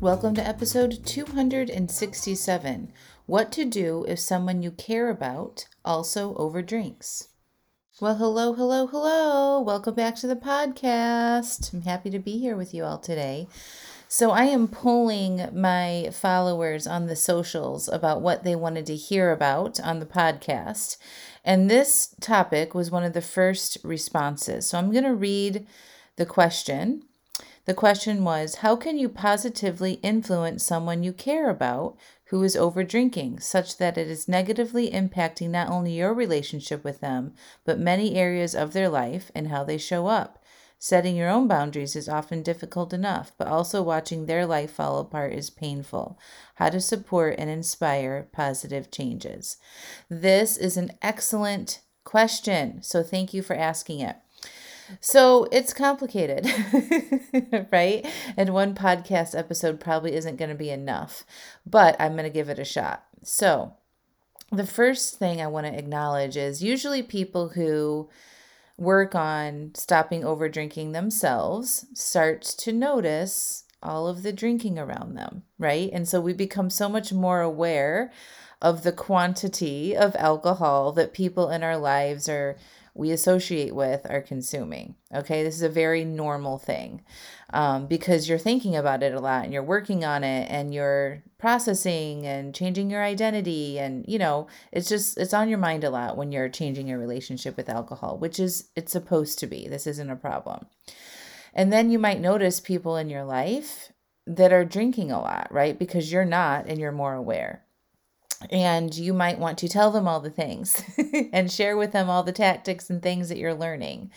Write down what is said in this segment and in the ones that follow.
Welcome to episode 267 What to Do if Someone You Care About Also Overdrinks. Well, hello, hello, hello. Welcome back to the podcast. I'm happy to be here with you all today. So, I am polling my followers on the socials about what they wanted to hear about on the podcast. And this topic was one of the first responses. So, I'm going to read the question. The question was How can you positively influence someone you care about who is over drinking, such that it is negatively impacting not only your relationship with them, but many areas of their life and how they show up. Setting your own boundaries is often difficult enough, but also watching their life fall apart is painful. How to support and inspire positive changes. This is an excellent question, so thank you for asking it. So it's complicated, right? And one podcast episode probably isn't going to be enough, but I'm going to give it a shot. So, the first thing I want to acknowledge is usually people who work on stopping over drinking themselves start to notice all of the drinking around them, right? And so we become so much more aware of the quantity of alcohol that people in our lives are we associate with are consuming. Okay, this is a very normal thing um, because you're thinking about it a lot and you're working on it and you're processing and changing your identity and you know it's just it's on your mind a lot when you're changing your relationship with alcohol which is it's supposed to be. This isn't a problem. And then you might notice people in your life that are drinking a lot right? Because you're not and you're more aware and you might want to tell them all the things and share with them all the tactics and things that you're learning.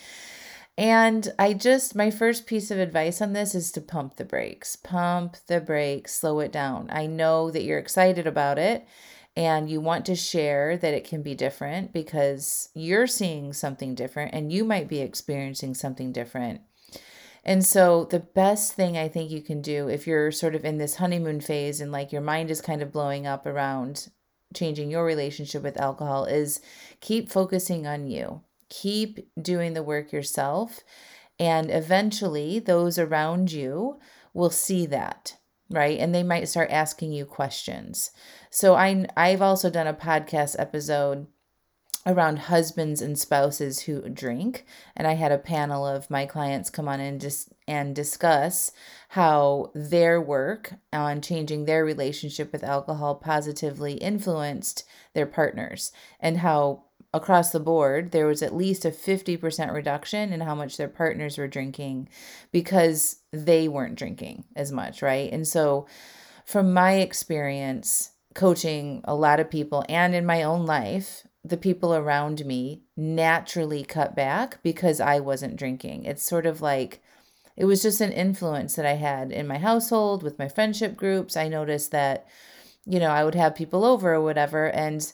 And I just, my first piece of advice on this is to pump the brakes. Pump the brakes, slow it down. I know that you're excited about it and you want to share that it can be different because you're seeing something different and you might be experiencing something different. And so, the best thing I think you can do if you're sort of in this honeymoon phase and like your mind is kind of blowing up around changing your relationship with alcohol is keep focusing on you. Keep doing the work yourself. And eventually, those around you will see that right and they might start asking you questions so i i've also done a podcast episode around husbands and spouses who drink. And i had a panel of my clients come on and just and discuss how their work on changing their relationship with alcohol positively influenced their partners and how across the board there was at least a 50% reduction in how much their partners were drinking because they weren't drinking as much right? And so from my experience coaching a lot of people and in my own life the people around me naturally cut back because I wasn't drinking. It's sort of like it was just an influence that I had in my household with my friendship groups. I noticed that, you know, I would have people over or whatever, and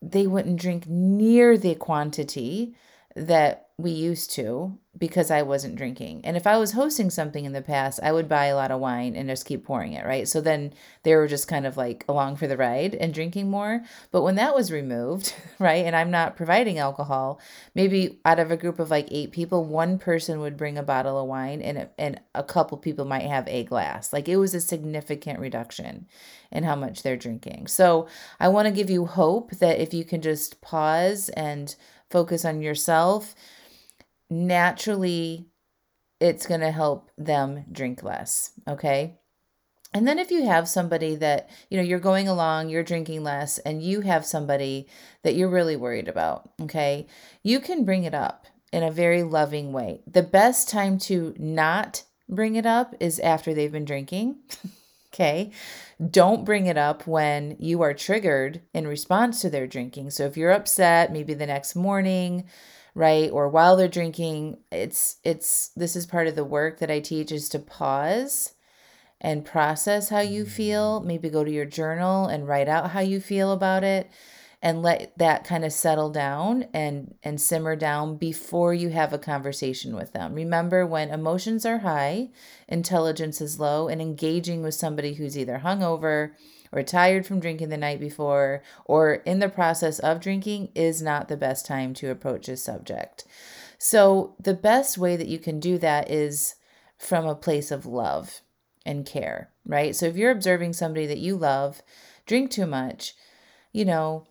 they wouldn't drink near the quantity that we used to because I wasn't drinking. And if I was hosting something in the past, I would buy a lot of wine and just keep pouring it, right? So then they were just kind of like along for the ride and drinking more. But when that was removed, right, and I'm not providing alcohol, maybe out of a group of like eight people, one person would bring a bottle of wine and and a couple people might have a glass. Like it was a significant reduction in how much they're drinking. So I want to give you hope that if you can just pause and focus on yourself, naturally it's going to help them drink less. Okay. And then if you have somebody that, you know, you're going along, you're drinking less, and you have somebody that you're really worried about, okay, you can bring it up in a very loving way. The best time to not bring it up is after they've been drinking. okay. Don't bring it up when you are triggered in response to their drinking. So if you're upset, maybe the next morning, right? Or while they're drinking, it's it's this is part of the work that I teach is to pause and process how you feel. Mm. Maybe go to your journal and write out how you feel about it and let that kind of settle down and and simmer down before you have a conversation with them. Remember when emotions are high, intelligence is low and engaging with somebody who's either hungover or tired from drinking the night before or in the process of drinking is not the best time to approach a subject. So, the best way that you can do that is from a place of love and care, right? So, if you're observing somebody that you love drink too much, you know,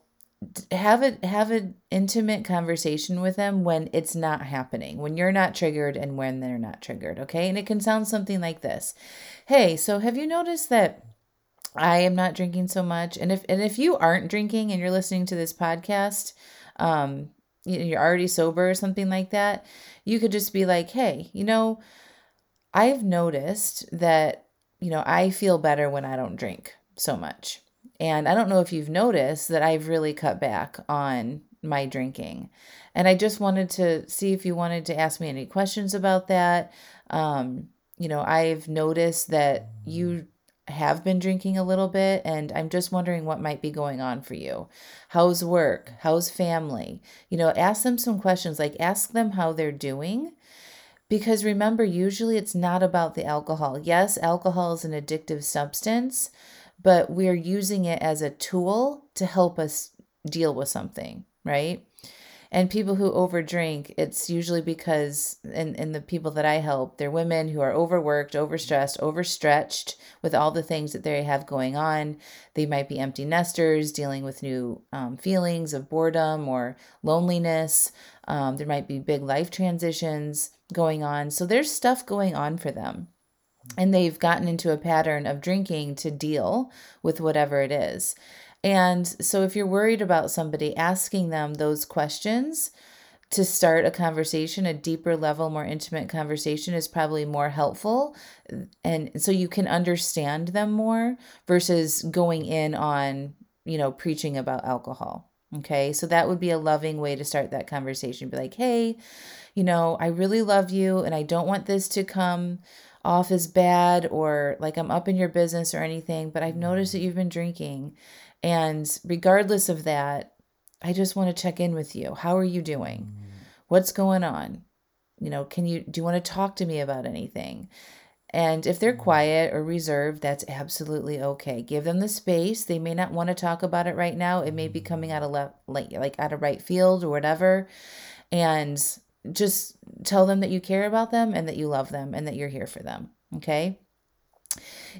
have a have an intimate conversation with them when it's not happening when you're not triggered and when they're not triggered okay and it can sound something like this hey so have you noticed that I am not drinking so much. And if and if you aren't drinking and you're listening to this podcast, um, you're already sober or something like that, you could just be like, "Hey, you know, I've noticed that, you know, I feel better when I don't drink so much." And I don't know if you've noticed that I've really cut back on my drinking. And I just wanted to see if you wanted to ask me any questions about that. Um, you know, I've noticed that you have been drinking a little bit and I'm just wondering what might be going on for you. How's work? How's family? You know, ask them some questions like ask them how they're doing. Because remember, usually it's not about the alcohol. Yes, alcohol is an addictive substance, but we're using it as a tool to help us deal with something, right? And people who overdrink, it's usually because, and, and the people that I help, they're women who are overworked, overstressed, overstretched with all the things that they have going on. They might be empty nesters, dealing with new um, feelings of boredom or loneliness. Um, there might be big life transitions going on. So there's stuff going on for them. And they've gotten into a pattern of drinking to deal with whatever it is. And so if you're worried about somebody asking them those questions to start a conversation, a deeper level, more intimate conversation is probably more helpful. And so you can understand them more versus going in on, you know, preaching about alcohol. Okay. So that would be a loving way to start that conversation. Be like, hey, you know, I really love you and I don't want this to come off as bad or like I'm up in your business or anything, but I've noticed that you've been drinking and regardless of that, I just want to check in with you. How are you doing? What's going on? You know, can you do you want to talk to me about anything? And if they're mm. quiet or reserved, that's absolutely okay. Give them the space. They may not want to talk about it right now. It may be coming mm. out of left, like like out of right field or whatever. And just tell them that you care about them and that you love them and that you're here for them. Okay?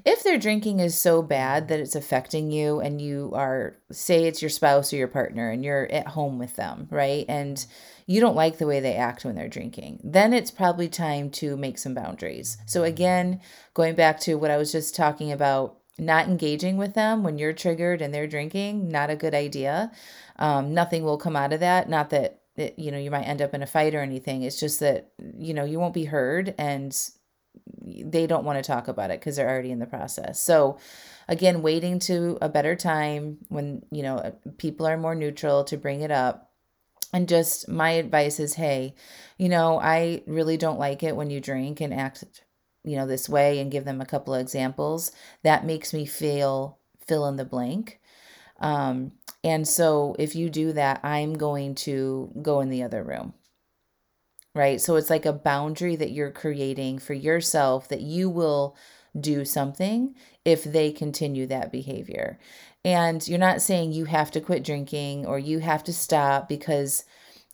If their drinking is so bad that it's affecting you and you are say it's your spouse or your partner and you're at home with them right and you don't like the way they act when they're drinking then it's probably time to make some boundaries. So again going back to what i was just talking about not engaging with them when you're triggered and they're drinking not a good idea. Um, nothing will come out of that. Not that it, you know you might end up in a fight or anything. It's just that you know you won't be heard and they don't want to talk about it because they're already in the process. So, again, waiting to a better time when, you know, uh, people are more neutral to bring it up. And just my advice is hey, you know, I really don't like it when you drink and act, you know, this way and give them a couple of examples. That makes me feel fill in the blank. Um, and so if you do that, I'm going to go in the other room right? So it's like a boundary that you're creating for yourself that you will do something if they continue that behavior. And you're not saying you have to quit drinking or you have to stop because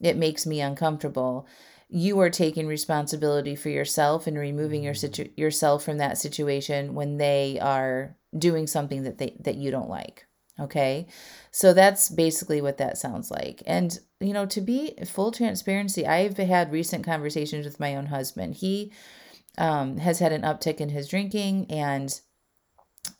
it makes me uncomfortable. You are taking responsibility for yourself and removing your situ- yourself from that situation when they are doing something that they that you don't like. Okay. So that's basically what that sounds like. And, you know, to be full transparency, I've had recent conversations with my own husband. He um, has had an uptick in his drinking. And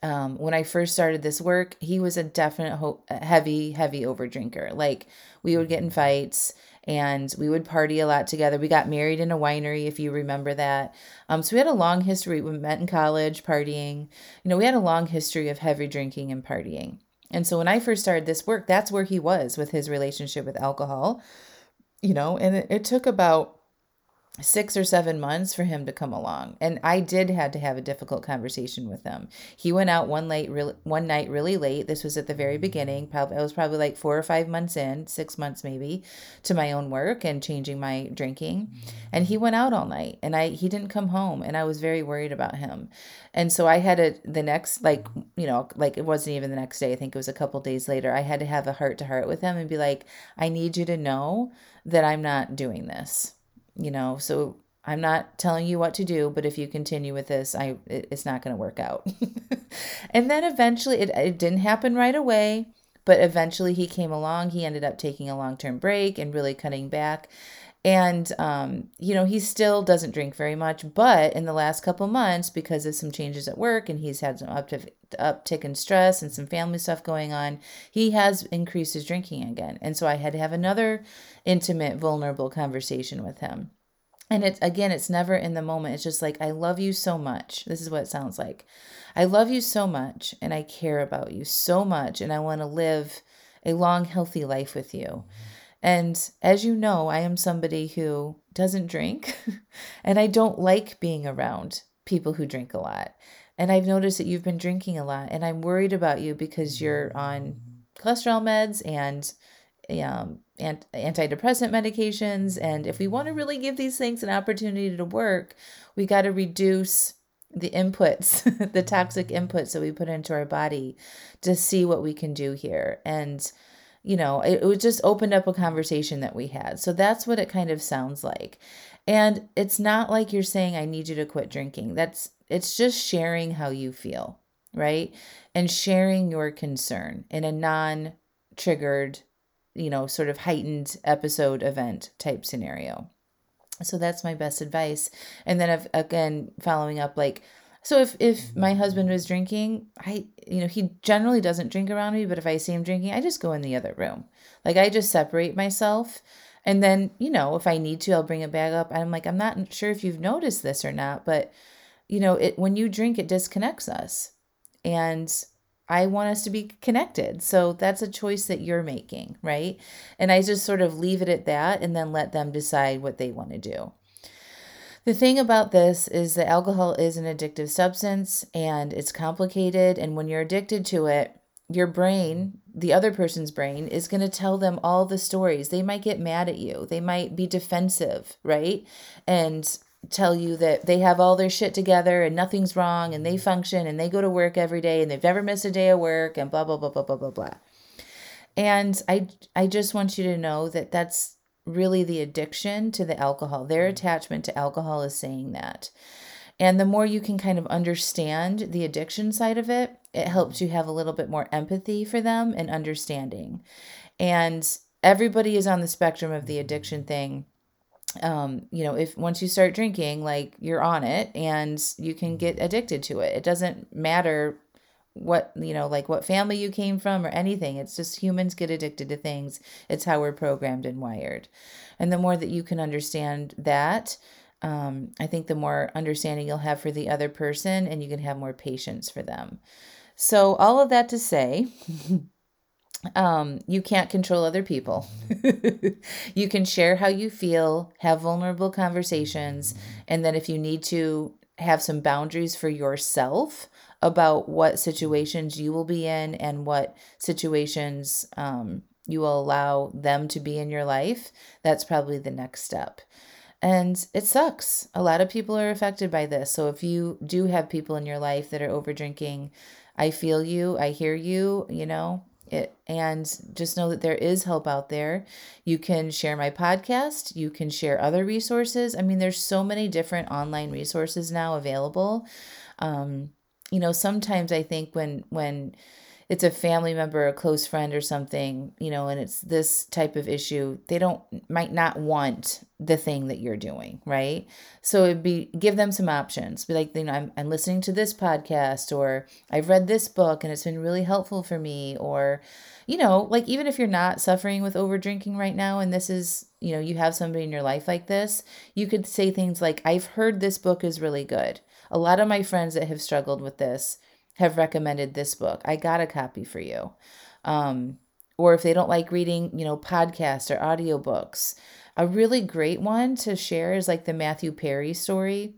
um, when I first started this work, he was a definite ho- heavy, heavy over drinker. Like we would get in fights and we would party a lot together. We got married in a winery, if you remember that. Um, so we had a long history. We met in college, partying. You know, we had a long history of heavy drinking and partying. And so when I first started this work, that's where he was with his relationship with alcohol. you know, and it, it took about six or seven months for him to come along. And i did had to have a difficult conversation with him. He went out one late one night really late. This was at the very beginning mm. probably i was probably like four or five months in six months maybe to my own work and changing my drinking. Mm. And he went out all night and i he didn't come home and i was very worried about him. And so i had to the next like you know like it wasn't even the next day i think it was a couple days later i had to have a heart to heart with him and be like i need you to know that i'm not doing this you know, so I'm not telling you what to do, but if you continue with this, I it, it's not going to work out. and then eventually it, it didn't happen right away, but eventually he came along. He ended up taking a long-term break and really cutting back. And um, you know, he still doesn't drink very much, but in the last couple months because of some changes at work and he's had some uptick uptick in stress and some family stuff going on, he has increased his drinking again. And so I had to have another intimate, vulnerable conversation with him. And it's again, it's never in the moment. It's just like, I love you so much. This is what it sounds like. I love you so much and I care about you so much and I want to live a long, healthy life with you. And as you know, I am somebody who doesn't drink and I don't like being around people who drink a lot. And I've noticed that you've been drinking a lot and I'm worried about you because you're on cholesterol meds and um, antidepressant medications. And if we want to really give these things an opportunity to work, we got to reduce the inputs, the toxic inputs that we put into our body to see what we can do here. And, you know, it, it just opened up a conversation that we had. So that's what it kind of sounds like. And it's not like you're saying, I need you to quit drinking. That's, it's just sharing how you feel, right? And sharing your concern in a non triggered you know, sort of heightened episode event type scenario. So that's my best advice. And then I've, again, following up, like, so if if my husband was drinking, I you know he generally doesn't drink around me, but if I see him drinking, I just go in the other room. Like I just separate myself, and then you know if I need to, I'll bring it back up. I'm like I'm not sure if you've noticed this or not, but you know it when you drink, it disconnects us, and I want us to be connected. So that's a choice that you're making, right? And I just sort of leave it at that and then let them decide what they want to do. The thing about this is that alcohol is an addictive substance and it's complicated. And when you're addicted to it, your brain, the other person's brain, is going to tell them all the stories. They might get mad at you, they might be defensive, right? And tell you that they have all their shit together and nothing's wrong and they mm-hmm. function and they go to work every day and they've never missed a day of work and blah blah blah blah blah blah blah. And I I just want you to know that that's really the addiction to the alcohol. Their attachment to alcohol is saying that. And the more you can kind of understand the addiction side of it, it helps you have a little bit more empathy for them and understanding. And everybody is on the spectrum of the addiction thing um you know if once you start drinking like you're on it and you can get addicted to it it doesn't matter what you know like what family you came from or anything. It's just humans get addicted to things. It's how we're programmed and wired. And the more that you can understand that um, i think the more understanding you'll have for the other person and you can have more patience for them. So all of that to say um, you can't control other people. you can share how you feel, have vulnerable conversations, and then if you need to have some boundaries for yourself about what situations you will be in and what situations um, you will allow them to be in your life, that's probably the next step. And it sucks. A lot of people are affected by this. So if you do have people in your life that are over drinking, I feel you, I hear you, you know, it, and just know that there is help out there. You can share my podcast, you can share other resources. I mean, there's so many different online resources now available. Um, you know, sometimes I think when when it's a family member, a close friend or something, you know, and it's this type of issue, they don't might not want the thing that you're doing, right? So it'd be give them some options. Be like, you know, I'm I'm listening to this podcast or I've read this book and it's been really helpful for me or you know, like even if you're not suffering with over drinking right now and this is, you know, you have somebody in your life like this, you could say things like I've heard this book is really good. A lot of my friends that have struggled with this have recommended this book. I got a copy for you. Um, or if they don't like reading, you know, podcasts or audiobooks, A really great one to share is like the Matthew Perry story.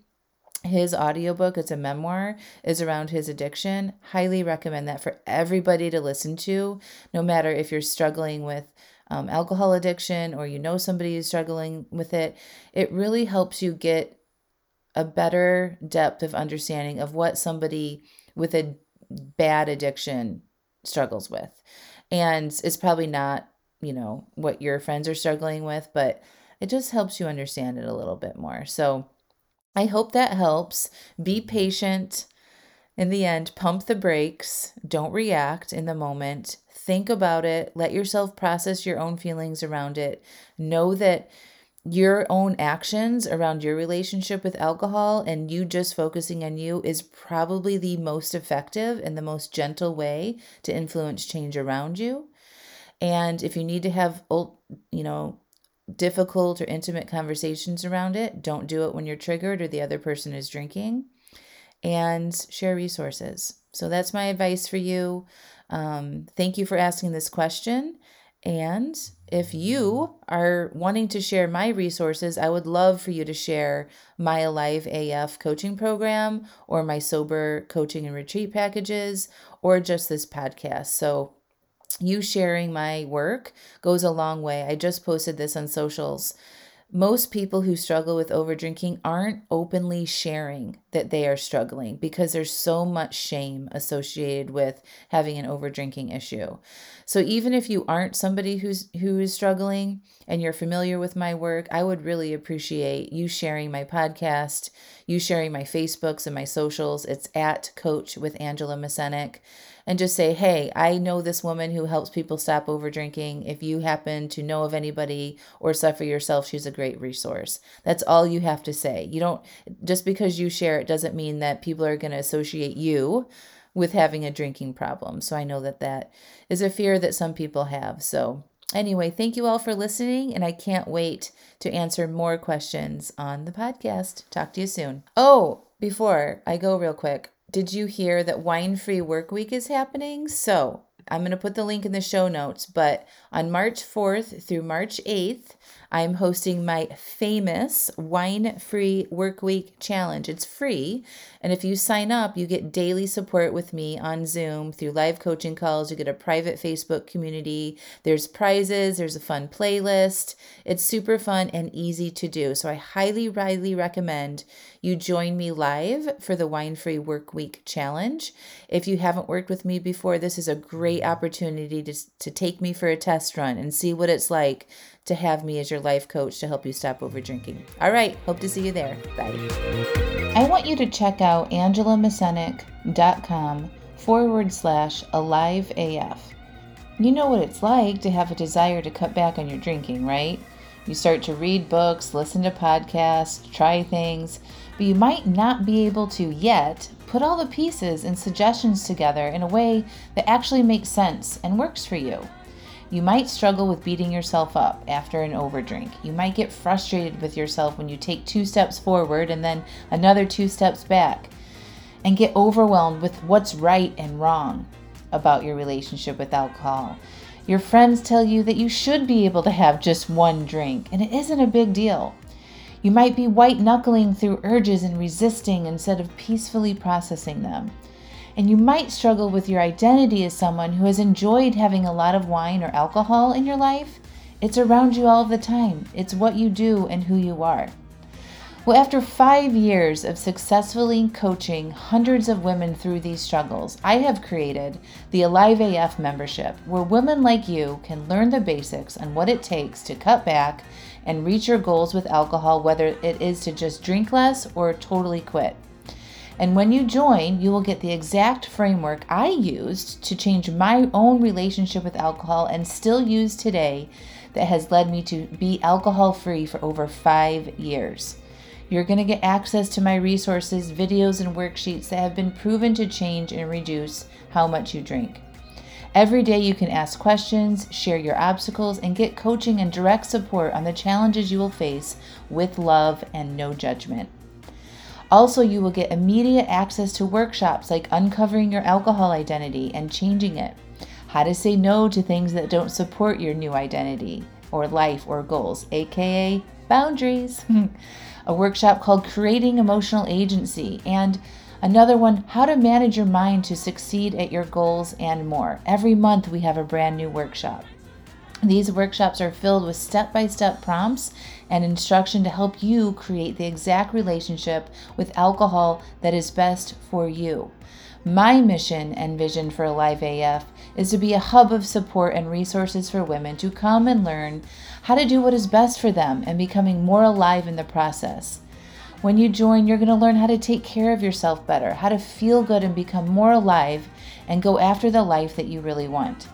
His audiobook, it's a memoir, is around his addiction. Highly recommend that for everybody to listen to, no matter if you're struggling with um, alcohol addiction or you know somebody who's struggling with it. It really helps you get a better depth of understanding of what somebody with a bad addiction struggles with. And it's probably not, you know, what your friends are struggling with, but it just helps you understand it a little bit more. So I hope that helps. Be patient. In the end, pump the brakes. Don't react in the moment. Think about it. Let yourself process your own feelings around it. Know that your own actions around your relationship with alcohol and you just focusing on you is probably the most effective and the most gentle way to influence change around you. And if you need to have, old, you know, difficult or intimate conversations around it, don't do it when you're triggered or the other person is drinking. And share resources. So that's my advice for you. Um, thank you for asking this question. And if you are wanting to share my resources, I would love for you to share my Alive AF coaching program or my sober coaching and retreat packages or just this podcast. So, you sharing my work goes a long way. I just posted this on socials most people who struggle with overdrinking aren't openly sharing that they are struggling because there's so much shame associated with having an overdrinking issue. So even if you aren't somebody who's who is struggling and you're familiar with my work, I would really appreciate you sharing my podcast, you sharing my Facebooks and my socials. It's at Coach with Angela Mascenik and just say, hey, I know this woman who helps people stop over drinking. If you happen to know of anybody or suffer yourself, she's a great resource. That's all you have to say. You don't, just because you share it doesn't mean that people are going to associate you with having a drinking problem. So I know that that is a fear that some people have. So, anyway, thank you all for listening, and I can't wait to answer more questions on the podcast. Talk to you soon. Oh, before I go, real quick, did you hear that Wine Free Work Week is happening? So I'm going to put the link in the show notes, but on March 4th through March 8th, I'm hosting my famous wine free work week challenge. It's free. And if you sign up, you get daily support with me on Zoom through live coaching calls. You get a private Facebook community. There's prizes, there's a fun playlist. It's super fun and easy to do. So I highly, highly recommend you join me live for the Wine Free Work Week challenge. If you haven't worked with me before, this is a great opportunity to, to take me for a test run and see what it's like to have me as your life coach to help you stop over drinking. All right, hope to see you there. Bye. I want you to check out angelamascenik.com forward slash alive AF. You know what it's like to have a desire to cut back on your drinking, right? You start to read books, listen to podcasts, try things, but you might not be able to yet put all the pieces and suggestions together in a way that actually makes sense and works for you. You might struggle with beating yourself up after an overdrink. You might get frustrated with yourself when you take two steps forward and then another two steps back, and get overwhelmed with what's right and wrong about your relationship with alcohol. Your friends tell you that you should be able to have just one drink, and it isn't a big deal. You might be white knuckling through urges and resisting instead of peacefully processing them and you might struggle with your identity as someone who has enjoyed having a lot of wine or alcohol in your life. It's around you all the time, it's what you do and who you are. Well, after five years of successfully coaching hundreds of women through these struggles, I have created the Alive AF membership where women like you can learn the basics on what it takes to cut back and reach your goals with alcohol, whether it is to just drink less or totally quit. And when you join, you will get the exact framework I used to change my own relationship with alcohol and still use today that has led me to be alcohol free for over five years. You're going to get access to my resources, videos, and worksheets that have been proven to change and reduce how much you drink. Every day, you can ask questions, share your obstacles, and get coaching and direct support on the challenges you will face with love and no judgment. Also, you will get immediate access to workshops like uncovering your alcohol identity and changing it, how to say no to things that don't support your new identity, or life or goals, aka boundaries. a workshop called Creating Emotional Agency, and another one, How to Manage Your Mind to Succeed at Your Goals, and more. Every month we have a brand new workshop. These workshops are filled with step by step prompts and instruction to help you create the exact relationship with alcohol that is best for you. My mission and vision for Alive AF is to be a hub of support and resources for women to come and learn how to do what is best for them and becoming more alive in the process. When you join, you're going to learn how to take care of yourself better, how to feel good and become more alive and go after the life that you really want.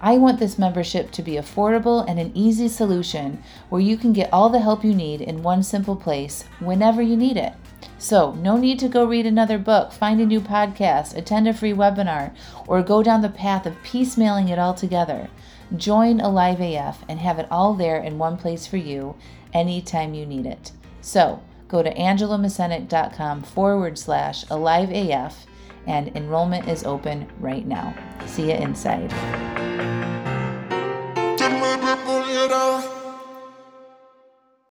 I want this membership to be affordable and an easy solution where you can get all the help you need in one simple place whenever you need it. So, no need to go read another book, find a new podcast, attend a free webinar, or go down the path of piecemealing it all together. Join Alive AF and have it all there in one place for you anytime you need it. So, go to angelamascenik.com forward slash alive AF and enrollment is open right now. See you inside.